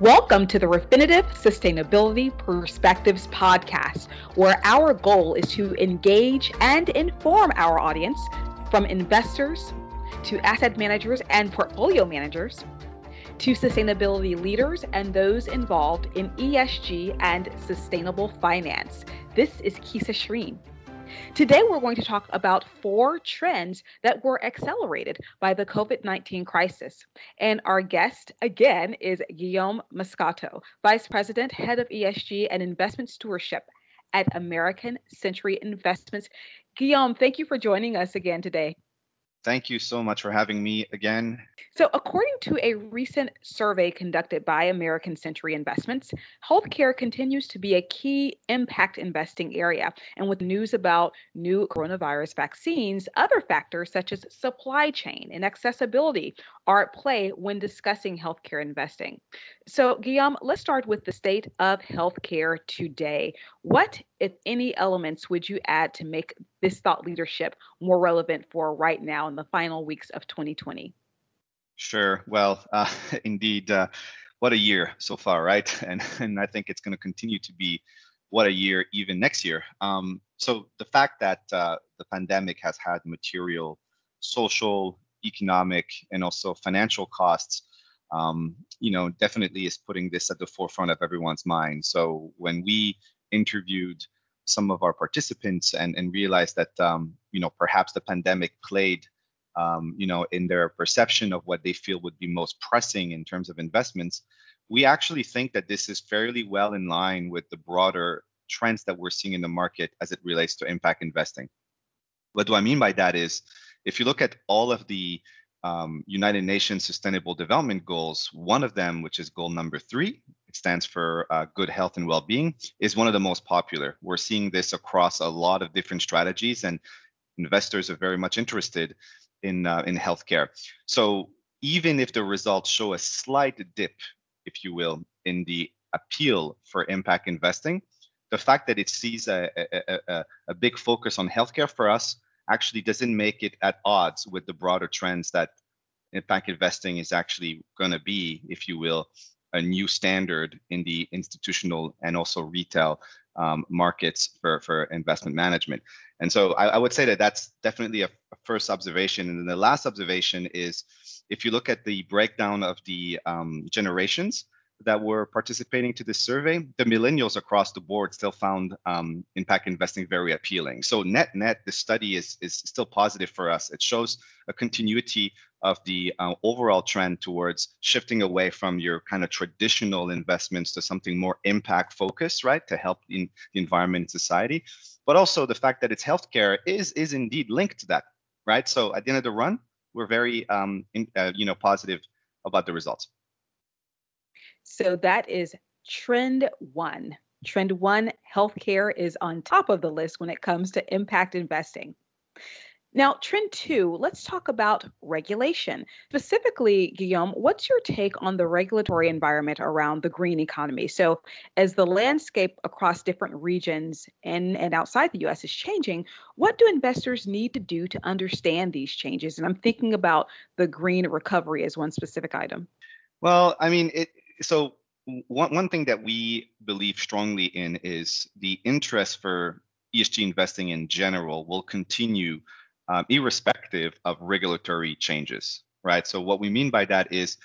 Welcome to the Refinitiv Sustainability Perspectives podcast, where our goal is to engage and inform our audience from investors to asset managers and portfolio managers to sustainability leaders and those involved in ESG and sustainable finance. This is Kisa Shreen. Today, we're going to talk about four trends that were accelerated by the COVID 19 crisis. And our guest, again, is Guillaume Mascotto, Vice President, Head of ESG and Investment Stewardship at American Century Investments. Guillaume, thank you for joining us again today. Thank you so much for having me again. So, according to a recent survey conducted by American Century Investments, healthcare continues to be a key impact investing area. And with news about new coronavirus vaccines, other factors such as supply chain and accessibility are at play when discussing healthcare investing. So, Guillaume, let's start with the state of healthcare today. What, if any, elements would you add to make this thought leadership more relevant for right now in the final weeks of 2020? Sure. Well, uh, indeed, uh, what a year so far, right? And and I think it's going to continue to be what a year even next year. Um, so the fact that uh, the pandemic has had material, social, economic, and also financial costs, um, you know, definitely is putting this at the forefront of everyone's mind. So when we interviewed some of our participants and and realized that um, you know perhaps the pandemic played um, you know, in their perception of what they feel would be most pressing in terms of investments, we actually think that this is fairly well in line with the broader trends that we're seeing in the market as it relates to impact investing. What do I mean by that is, if you look at all of the um, United Nations Sustainable Development Goals, one of them, which is goal number three, it stands for uh, good health and well-being, is one of the most popular. We're seeing this across a lot of different strategies, and investors are very much interested in uh, in healthcare. So even if the results show a slight dip, if you will, in the appeal for impact investing, the fact that it sees a, a, a, a big focus on healthcare for us actually doesn't make it at odds with the broader trends that impact investing is actually going to be, if you will, a new standard in the institutional and also retail um, markets for, for investment management. And so I, I would say that that's definitely a, a, first observation. And then the last observation is if you look at the breakdown of the um, generations that were participating to this survey, the millennials across the board still found um, impact investing very appealing. So net net, the study is, is still positive for us. It shows a continuity of the uh, overall trend towards shifting away from your kind of traditional investments to something more impact focused, right, to help in the environment and society. But also the fact that it's healthcare is is indeed linked to that, right? So at the end of the run, we're very um, in, uh, you know positive about the results. So that is trend one. Trend one, healthcare is on top of the list when it comes to impact investing. Now, trend two, let's talk about regulation. Specifically, Guillaume, what's your take on the regulatory environment around the green economy? So, as the landscape across different regions and, and outside the US is changing, what do investors need to do to understand these changes? And I'm thinking about the green recovery as one specific item. Well, I mean, it, so one, one thing that we believe strongly in is the interest for ESG investing in general will continue um, irrespective of regulatory changes, right? So what we mean by that is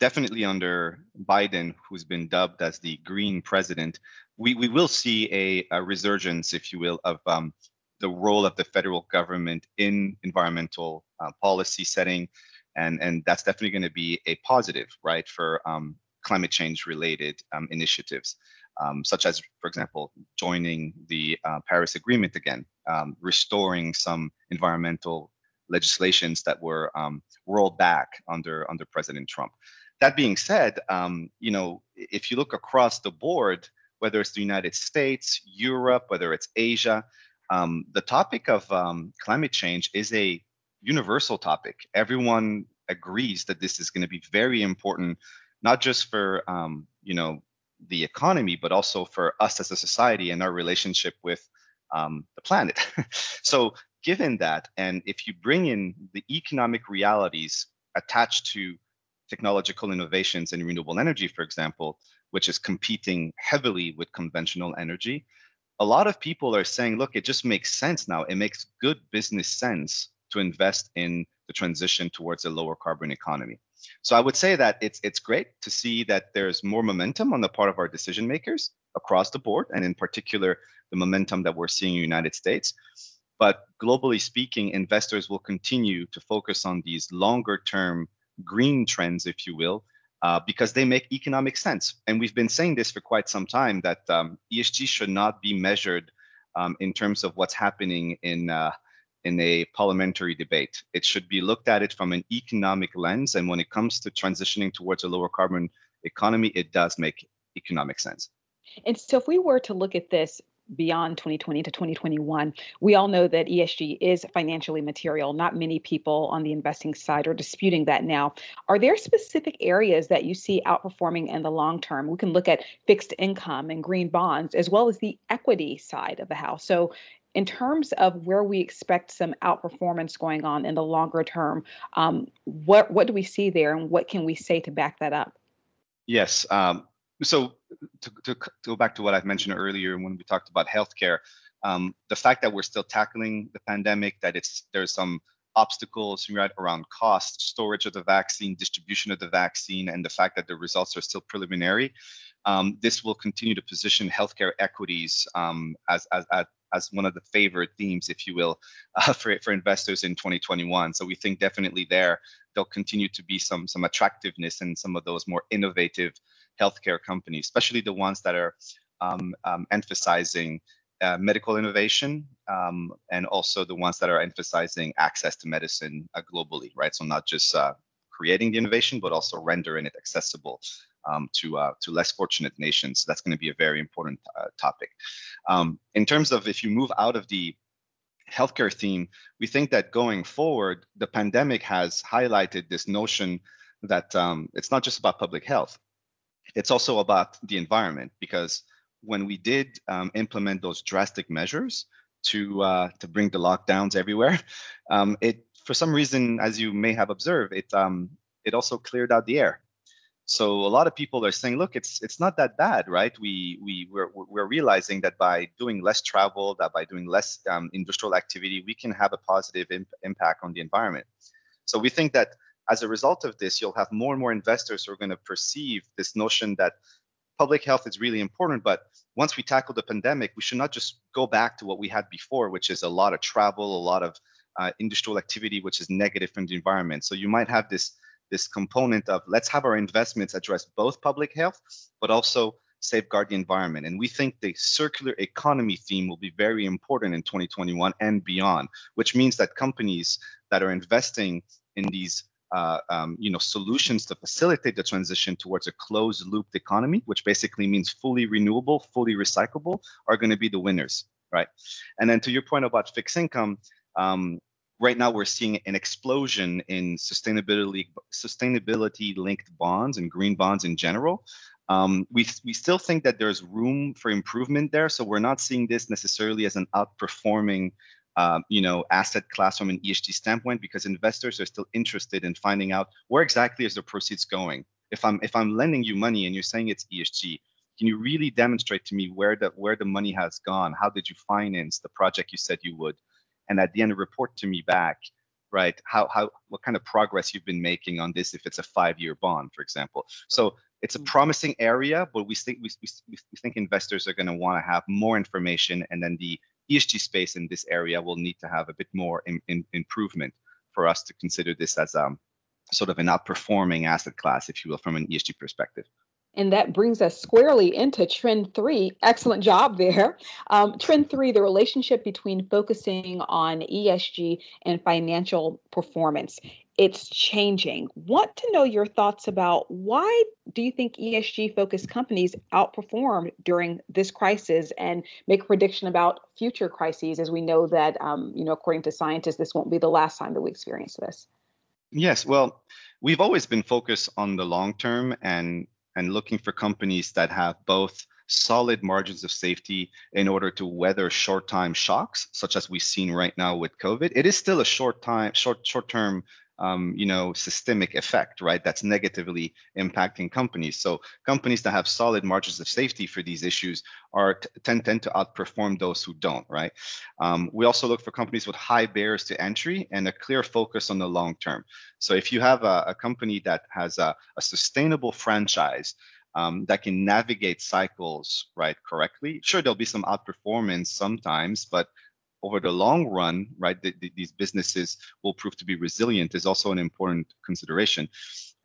definitely under Biden, who's been dubbed as the green president, we, we will see a, a resurgence, if you will, of um, the role of the federal government in environmental uh, policy setting. And, and that's definitely going to be a positive, right, for um, climate change related um, initiatives um, such as, for example, joining the uh, Paris Agreement again, um, restoring some environmental legislations that were um, rolled back under under President Trump. That being said, um, you know, if you look across the board, whether it's the United States, Europe, whether it's Asia, um, the topic of climate change is a universal topic. Everyone agrees that this is going to be very important, not just for you know the economy, but also for us as a society and our relationship with um, the planet. so, given that, and if you bring in the economic realities attached to technological innovations in renewable energy, for example, which is competing heavily with conventional energy, a lot of people are saying, look, it just makes sense now. It makes good business sense to invest in the transition towards a lower carbon economy. So I would say that it's it's great to see that there's more momentum on the part of our decision makers across the board, and in particular, the momentum that we're seeing in the United States. But globally speaking, investors will continue to focus on these longer term green trends, if you will, uh, because they make economic sense. And we've been saying this for quite some time that um, ESG should not be measured um, in terms of what's happening in uh, in a parliamentary debate. It should be looked at it from an economic lens. And when it comes to transitioning towards a lower carbon economy, it does make economic sense. And so, if we were to look at this beyond 2020 to 2021, we all know that ESG is financially material. Not many people on the investing side are disputing that now. Are there specific areas that you see outperforming in the long term? We can look at fixed income and green bonds, as well as the equity side of the house. So, in terms of where we expect some outperformance going on in the longer term, um, what what do we see there, and what can we say to back that up? Yes. Um, so to, to, to, go back to what I've mentioned earlier when we talked about healthcare, um, the fact that we're still tackling the pandemic, that it's there's some obstacles right around cost, storage of the vaccine, distribution of the vaccine, and the fact that the results are still preliminary. Um, this will continue to position healthcare equities um, as, as, as, as one of the favorite themes, if you will, uh, for, for investors in 2021. So we think definitely there there'll continue to be some some attractiveness in some of those more innovative healthcare companies, especially the ones that are um, um, emphasizing uh, medical innovation um, and also the ones that are emphasizing access to medicine uh, globally, right? So not just uh, creating the innovation, but also rendering it accessible um, to uh, to less fortunate nations. That's going to be a very important uh, topic. Um, in terms of if you move out of the healthcare theme, we think that going forward, the pandemic has highlighted this notion that um, it's not just about public health, it's also about the environment because when we did um, implement those drastic measures to uh, to bring the lockdowns everywhere, um, it for some reason, as you may have observed, it um, it also cleared out the air. So a lot of people are saying, look, it's it's not that bad, right? We we we're, we're realizing that by doing less travel, that by doing less um, industrial activity, we can have a positive imp- impact on the environment. So we think that as a result of this, you'll have more and more investors who are going to perceive this notion that public health is really important. But once we tackle the pandemic, we should not just go back to what we had before, which is a lot of travel, a lot of uh, industrial activity, which is negative for the environment. So you might have this this component of let's have our investments address both public health, but also safeguard the environment. And we think the circular economy theme will be very important in 2021 and beyond, which means that companies that are investing in these uh, um, you know, solutions to facilitate the transition towards a closed looped economy, which basically means fully renewable, fully recyclable, are going to be the winners, right? And then to your point about fixed income, um, right now we're seeing an explosion in sustainability sustainability linked bonds and green bonds in general. Um, we, we still think that there's room for improvement there. So we're not seeing this necessarily as an outperforming um, you know, asset class from an ESG standpoint because investors are still interested in finding out where exactly is the proceeds going. If I'm if I'm lending you money and you're saying it's ESG, can you really demonstrate to me where the where the money has gone? How did you finance the project you said you would? And at the end, report to me back, right? How how what kind of progress you've been making on this if it's a five-year bond, for example. So it's a mm. promising area, but we think we, we, we think investors are going to want to have more information, and then the ESG space in this area will need to have a bit more in, in, improvement for us to consider this as um, sort of an outperforming asset class, if you will, from an ESG perspective. And that brings us squarely into trend three. Excellent job there. Um, trend three the relationship between focusing on ESG and financial performance it's changing. Want to know your thoughts about why do you think ESG focused companies outperform during this crisis and make a prediction about future crises as we know that um, you know according to scientists this won't be the last time that we experience this. Yes, well, we've always been focused on the long term and and looking for companies that have both solid margins of safety in order to weather short time shocks such as we've seen right now with covid. It is still a short time short short term um, you know, systemic effect, right? That's negatively impacting companies. So companies that have solid margins of safety for these issues are tend tend to outperform those who don't, right? Um, we also look for companies with high barriers to entry and a clear focus on the long term. So if you have a, a company that has a, a sustainable franchise um, that can navigate cycles right correctly. Sure, there'll be some outperformance sometimes, but over the long run, right, the, the, these businesses will prove to be resilient is also an important consideration.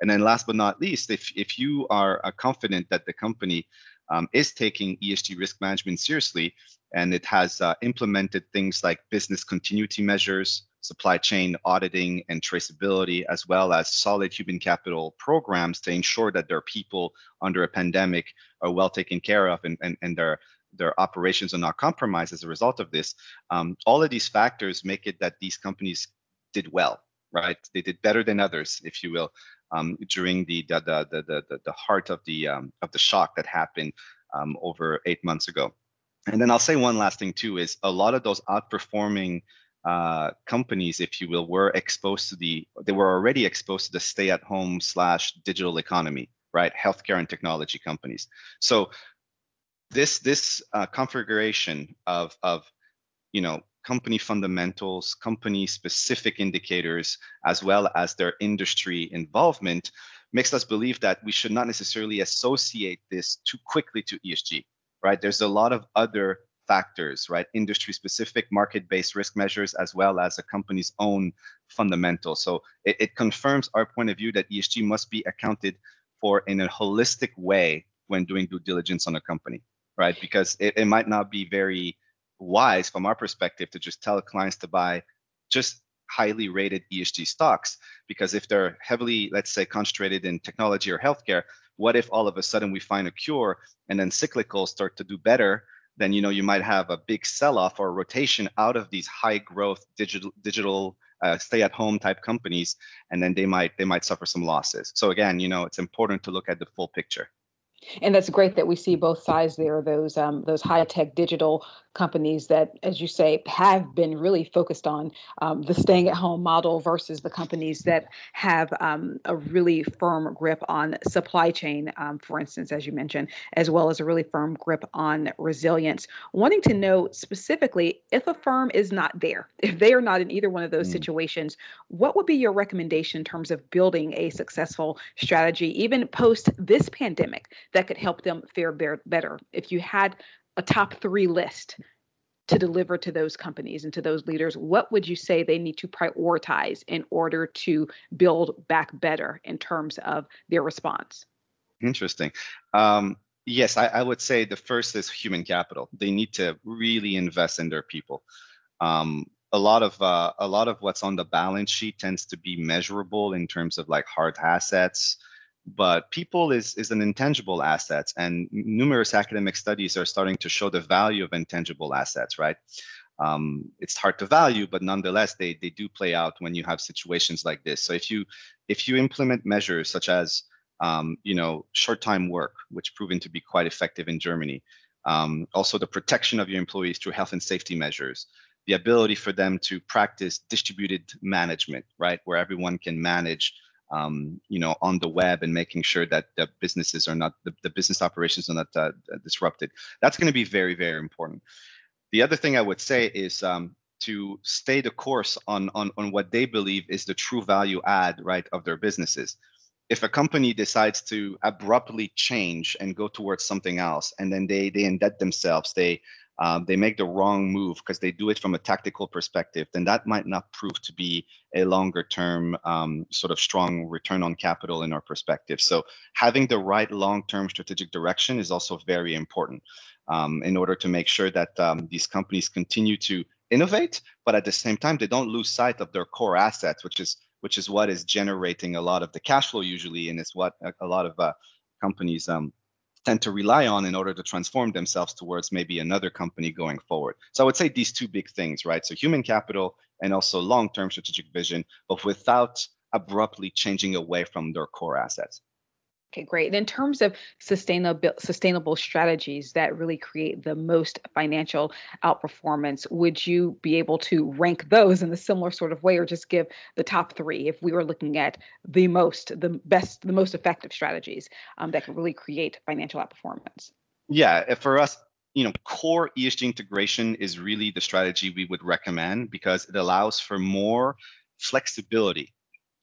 And then last but not least, if, if you are confident that the company um, is taking ESG risk management seriously and it has uh, implemented things like business continuity measures, supply chain auditing and traceability, as well as solid human capital programs to ensure that their people under a pandemic are well taken care of and, and, and their their operations are not compromised as a result of this. Um, all of these factors make it that these companies did well, right? They did better than others, if you will, um, during the the, the the the the heart of the um, of the shock that happened um, over eight months ago. And then I'll say one last thing too is a lot of those outperforming uh, companies, if you will, were exposed to the they were already exposed to the stay-at-home slash digital economy, right? Healthcare and technology companies. So this this uh, configuration of of you know company fundamentals, company specific indicators, as well as their industry involvement, makes us believe that we should not necessarily associate this too quickly to ESG. Right? There's a lot of other factors, right? Industry specific market based risk measures, as well as a company's own fundamentals. So it, it confirms our point of view that ESG must be accounted for in a holistic way when doing due diligence on a company right? Because it, it might not be very wise from our perspective to just tell clients to buy just highly rated ESG stocks. Because if they're heavily, let's say, concentrated in technology or healthcare, what if all of a sudden we find a cure and then cyclicals start to do better? Then you know you might have a big sell-off or rotation out of these high growth digital digital uh, stay at home type companies and then they might they might suffer some losses so again you know it's important to look at the full picture and that's great that we see both sides there. Those um, those high tech digital companies that, as you say, have been really focused on um, the staying at home model versus the companies that have um, a really firm grip on supply chain, um, for instance, as you mentioned, as well as a really firm grip on resilience. Wanting to know specifically if a firm is not there, if they are not in either one of those mm. situations, what would be your recommendation in terms of building a successful strategy, even post this pandemic, that could help them fare better? If you had a top three list to deliver to those companies and to those leaders, what would you say they need to prioritize in order to build back better in terms of their response? Interesting. Um, yes, I, I, would say the first is human capital. They need to really invest in their people. Um, a lot of uh, a lot of what's on the balance sheet tends to be measurable in terms of like hard assets, but people is is an intangible asset and numerous academic studies are starting to show the value of intangible assets right? Um, it's hard to value but nonetheless they they do play out when you have situations like this. So if you if you implement measures such as um, you know short time work which proven to be quite effective in germany um, also the protection of your employees through health and safety measures the ability for them to practice distributed management right? Where everyone can manage um, you know, on the web and making sure that the businesses are not the, the business operations are not uh, disrupted. That's going to be very, very important. The other thing I would say is um, to stay the course on, on on what they believe is the true value add right of their businesses. If a company decides to abruptly change and go towards something else, and then they they indebt themselves, they um, they make the wrong move because they do it from a tactical perspective, then that might not prove to be a longer term um, sort of strong return on capital in our perspective. So having the right long term strategic direction is also very important um, in order to make sure that um, these companies continue to innovate, but at the same time they don't lose sight of their core assets, which is which is what is generating a lot of the cash flow usually, and is what a, a lot of uh, companies um, tend to rely on in order to transform themselves towards maybe another company going forward. So I would say these two big things, right? So human capital and also long-term strategic vision, but without abruptly changing away from their core assets. Okay, great. And in terms of sustainable sustainable strategies that really create the most financial outperformance, would you be able to rank those in a similar sort of way, or just give the top three if we were looking at the most, the best, the most effective strategies um, that can really create financial outperformance? Yeah, for us, you know, core ESG integration is really the strategy we would recommend because it allows for more flexibility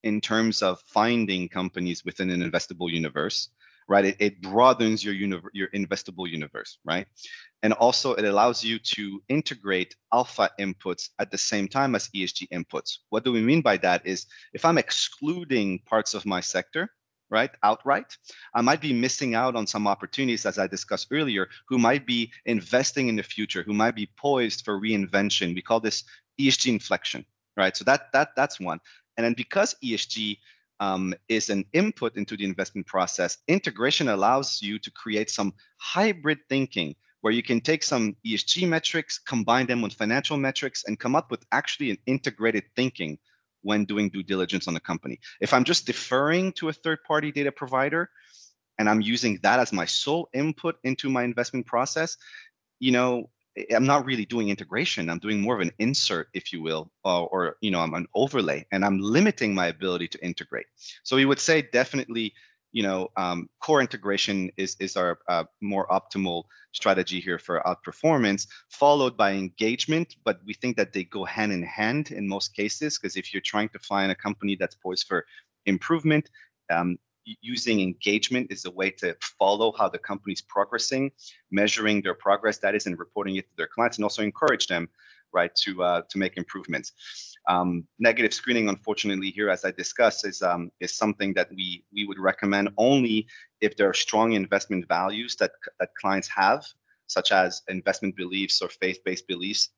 in terms of finding companies within an investable universe, right? It, it broadens your universe, your investable universe, right? And also it allows you to integrate alpha inputs at the same time as ESG inputs. What do we mean by that is if I'm excluding parts of my sector, right, outright, I might be missing out on some opportunities, as I discussed earlier, who might be investing in the future, who might be poised for reinvention. We call this ESG inflection, right? So that that that's one. And then because ESG um, is an input into the investment process, integration allows you to create some hybrid thinking where you can take some ESG metrics, combine them with financial metrics, and come up with actually an integrated thinking when doing due diligence on a company. If I'm just deferring to a third party data provider and I'm using that as my sole input into my investment process, you know, I'm not really doing integration. I'm doing more of an insert, if you will, or, or, you know, I'm an overlay, and I'm limiting my ability to integrate. So we would say definitely, you know, um, core integration is is our uh, more optimal strategy here for outperformance, followed by engagement. But we think that they go hand in hand in most cases, because if you're trying to find a company that's poised for improvement, um, using engagement is a way to follow how the company's progressing, measuring their progress, that is, and reporting it to their clients, and also encourage them, right, to uh, to make improvements. Um, negative screening, unfortunately, here, as I discussed, is um, is something that we we would recommend only if there are strong investment values that that clients have, such as investment beliefs or faith-based beliefs.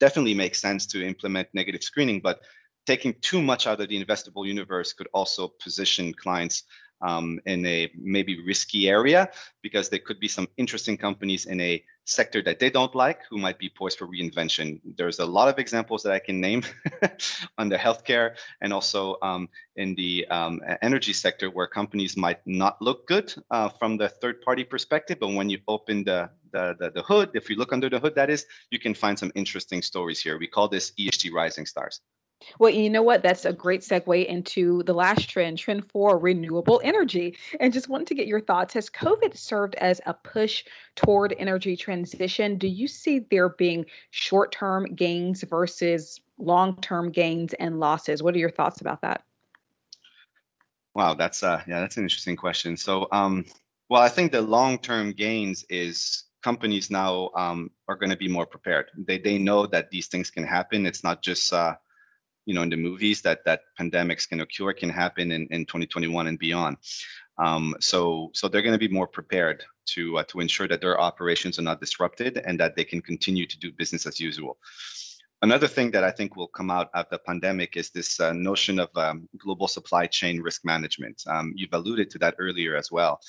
Definitely makes sense to implement negative screening, but taking too much out of the investable universe could also position clients um, in a maybe risky area because there could be some interesting companies in a sector that they don't like who might be poised for reinvention. There's a lot of examples that I can name the healthcare and also um, in the um, energy sector where companies might not look good uh, from the third party perspective. But when you open the, the, the, the hood, if you look under the hood, that is, you can find some interesting stories here. We call this ESG rising stars. Well, you know what? That's a great segue into the last trend, trend four, renewable energy. And just wanted to get your thoughts. Has COVID served as a push toward energy transition? Do you see there being short term gains versus long term gains and losses? What are your thoughts about that? Wow, that's uh yeah, that's an interesting question. So um well, I think the long term gains is companies now um, are going to be more prepared. They they know that these things can happen. It's not just uh, you know in the movies that that pandemics can occur can happen in, in 2021 and beyond. Um, so so they're going to be more prepared to uh, to ensure that their operations are not disrupted and that they can continue to do business as usual. Another thing that i think will come out of the pandemic is this uh, notion of um, global supply chain risk management. Um, you've alluded to that earlier as well.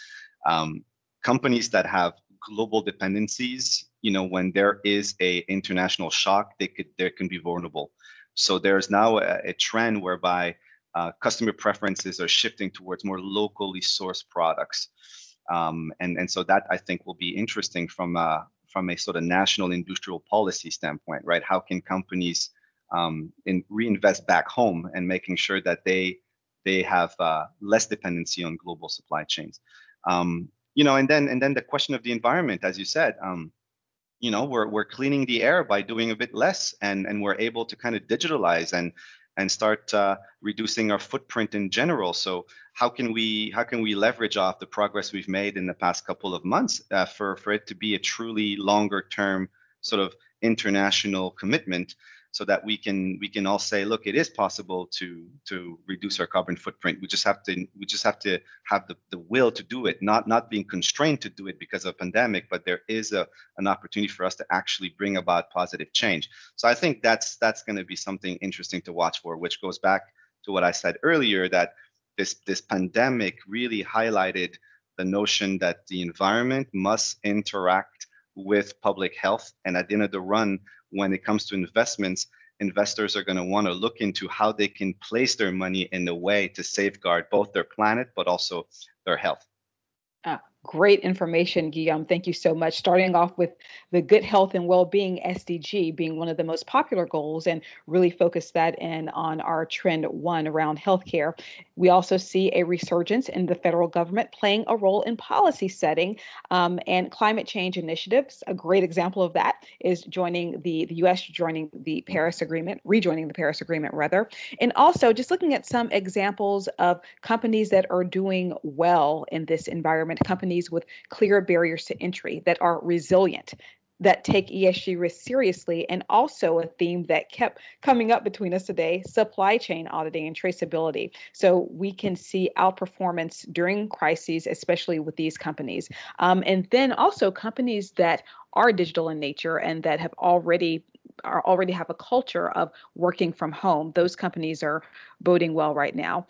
Um, companies that have global dependencies you know when there is a international shock they could they can be vulnerable so there's now a, a trend whereby uh, customer preferences are shifting towards more locally sourced products. Um, and, and so that I think will be interesting from a, from a sort of national industrial policy standpoint, right? How can companies um, in, reinvest back home and making sure that they they have uh, less dependency on global supply chains? Um, you know, and then and then the question of the environment, as you said, um, you know we're we're cleaning the air by doing a bit less and and we're able to kind of digitalize and and start uh, reducing our footprint in general. So how can we how can we leverage off the progress we've made in the past couple of months uh, for for it to be a truly longer term sort of international commitment so that we can we can all say look it is possible to to reduce our carbon footprint. We just have to we just have to have the, the will to do it not not being constrained to do it because of pandemic but there is a an opportunity for us to actually bring about positive change. So i think that's that's going to be something interesting to watch for which goes back to what i said earlier that this this pandemic really highlighted the notion that the environment must interact with public health and at the end of the run when it comes to investments, investors are going to want to look into how they can place their money in a way to safeguard both their planet but also their health. Great information, Guillaume. Thank you so much. Starting off with the good health and well-being SDG being one of the most popular goals and really focus that in on our trend one around healthcare. We also see a resurgence in the federal government playing a role in policy setting um, and climate change initiatives. A great example of that is joining the, the U.S. joining the Paris Agreement, rejoining the Paris Agreement rather, and also just looking at some examples of companies that are doing well in this environment, companies with clear barriers to entry that are resilient that take ESG risks seriously, and also a theme that kept coming up between us today supply chain auditing and traceability. So we can see outperformance during crises, especially with these companies. Um, and then also companies that are digital in nature and that have already are already have a culture of working from home those companies are boding well right now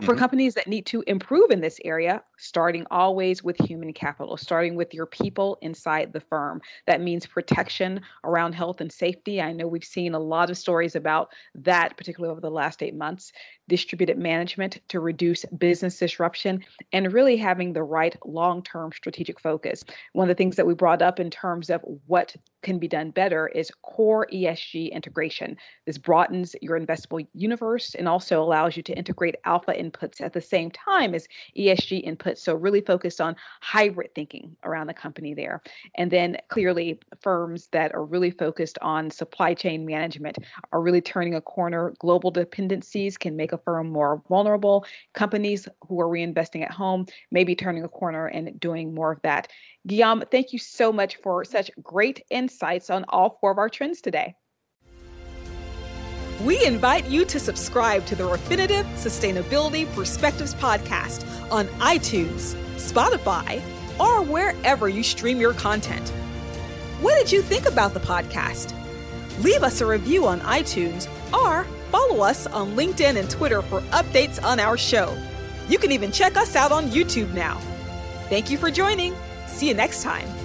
for mm-hmm. companies that need to improve in this area, starting always with human capital, starting with your people inside the firm. That means protection around health and safety. I know we've seen a lot of stories about that, particularly over the last eight months. Distributed management to reduce business disruption, and really having the right long term strategic focus. One of the things that we brought up in terms of what can be done better is core ESG integration. This broadens your investable universe and also allows you to integrate alpha inputs at the same time as ESG inputs. So, really focused on hybrid thinking around the company there. And then clearly, firms that are really focused on supply chain management are really turning a corner. Global dependencies can make a firm more vulnerable. Companies who are reinvesting at home may be turning a corner and doing more of that. Guillaume, thank you so much for such great insights on all four of our trends today. We invite you to subscribe to the Refinitiv Sustainability Perspectives podcast on iTunes, Spotify, or wherever you stream your content. What did you think about the podcast? Leave us a review on iTunes or follow us on LinkedIn and Twitter for updates on our show. You can even check us out on YouTube now. Thank you for joining. See you next time.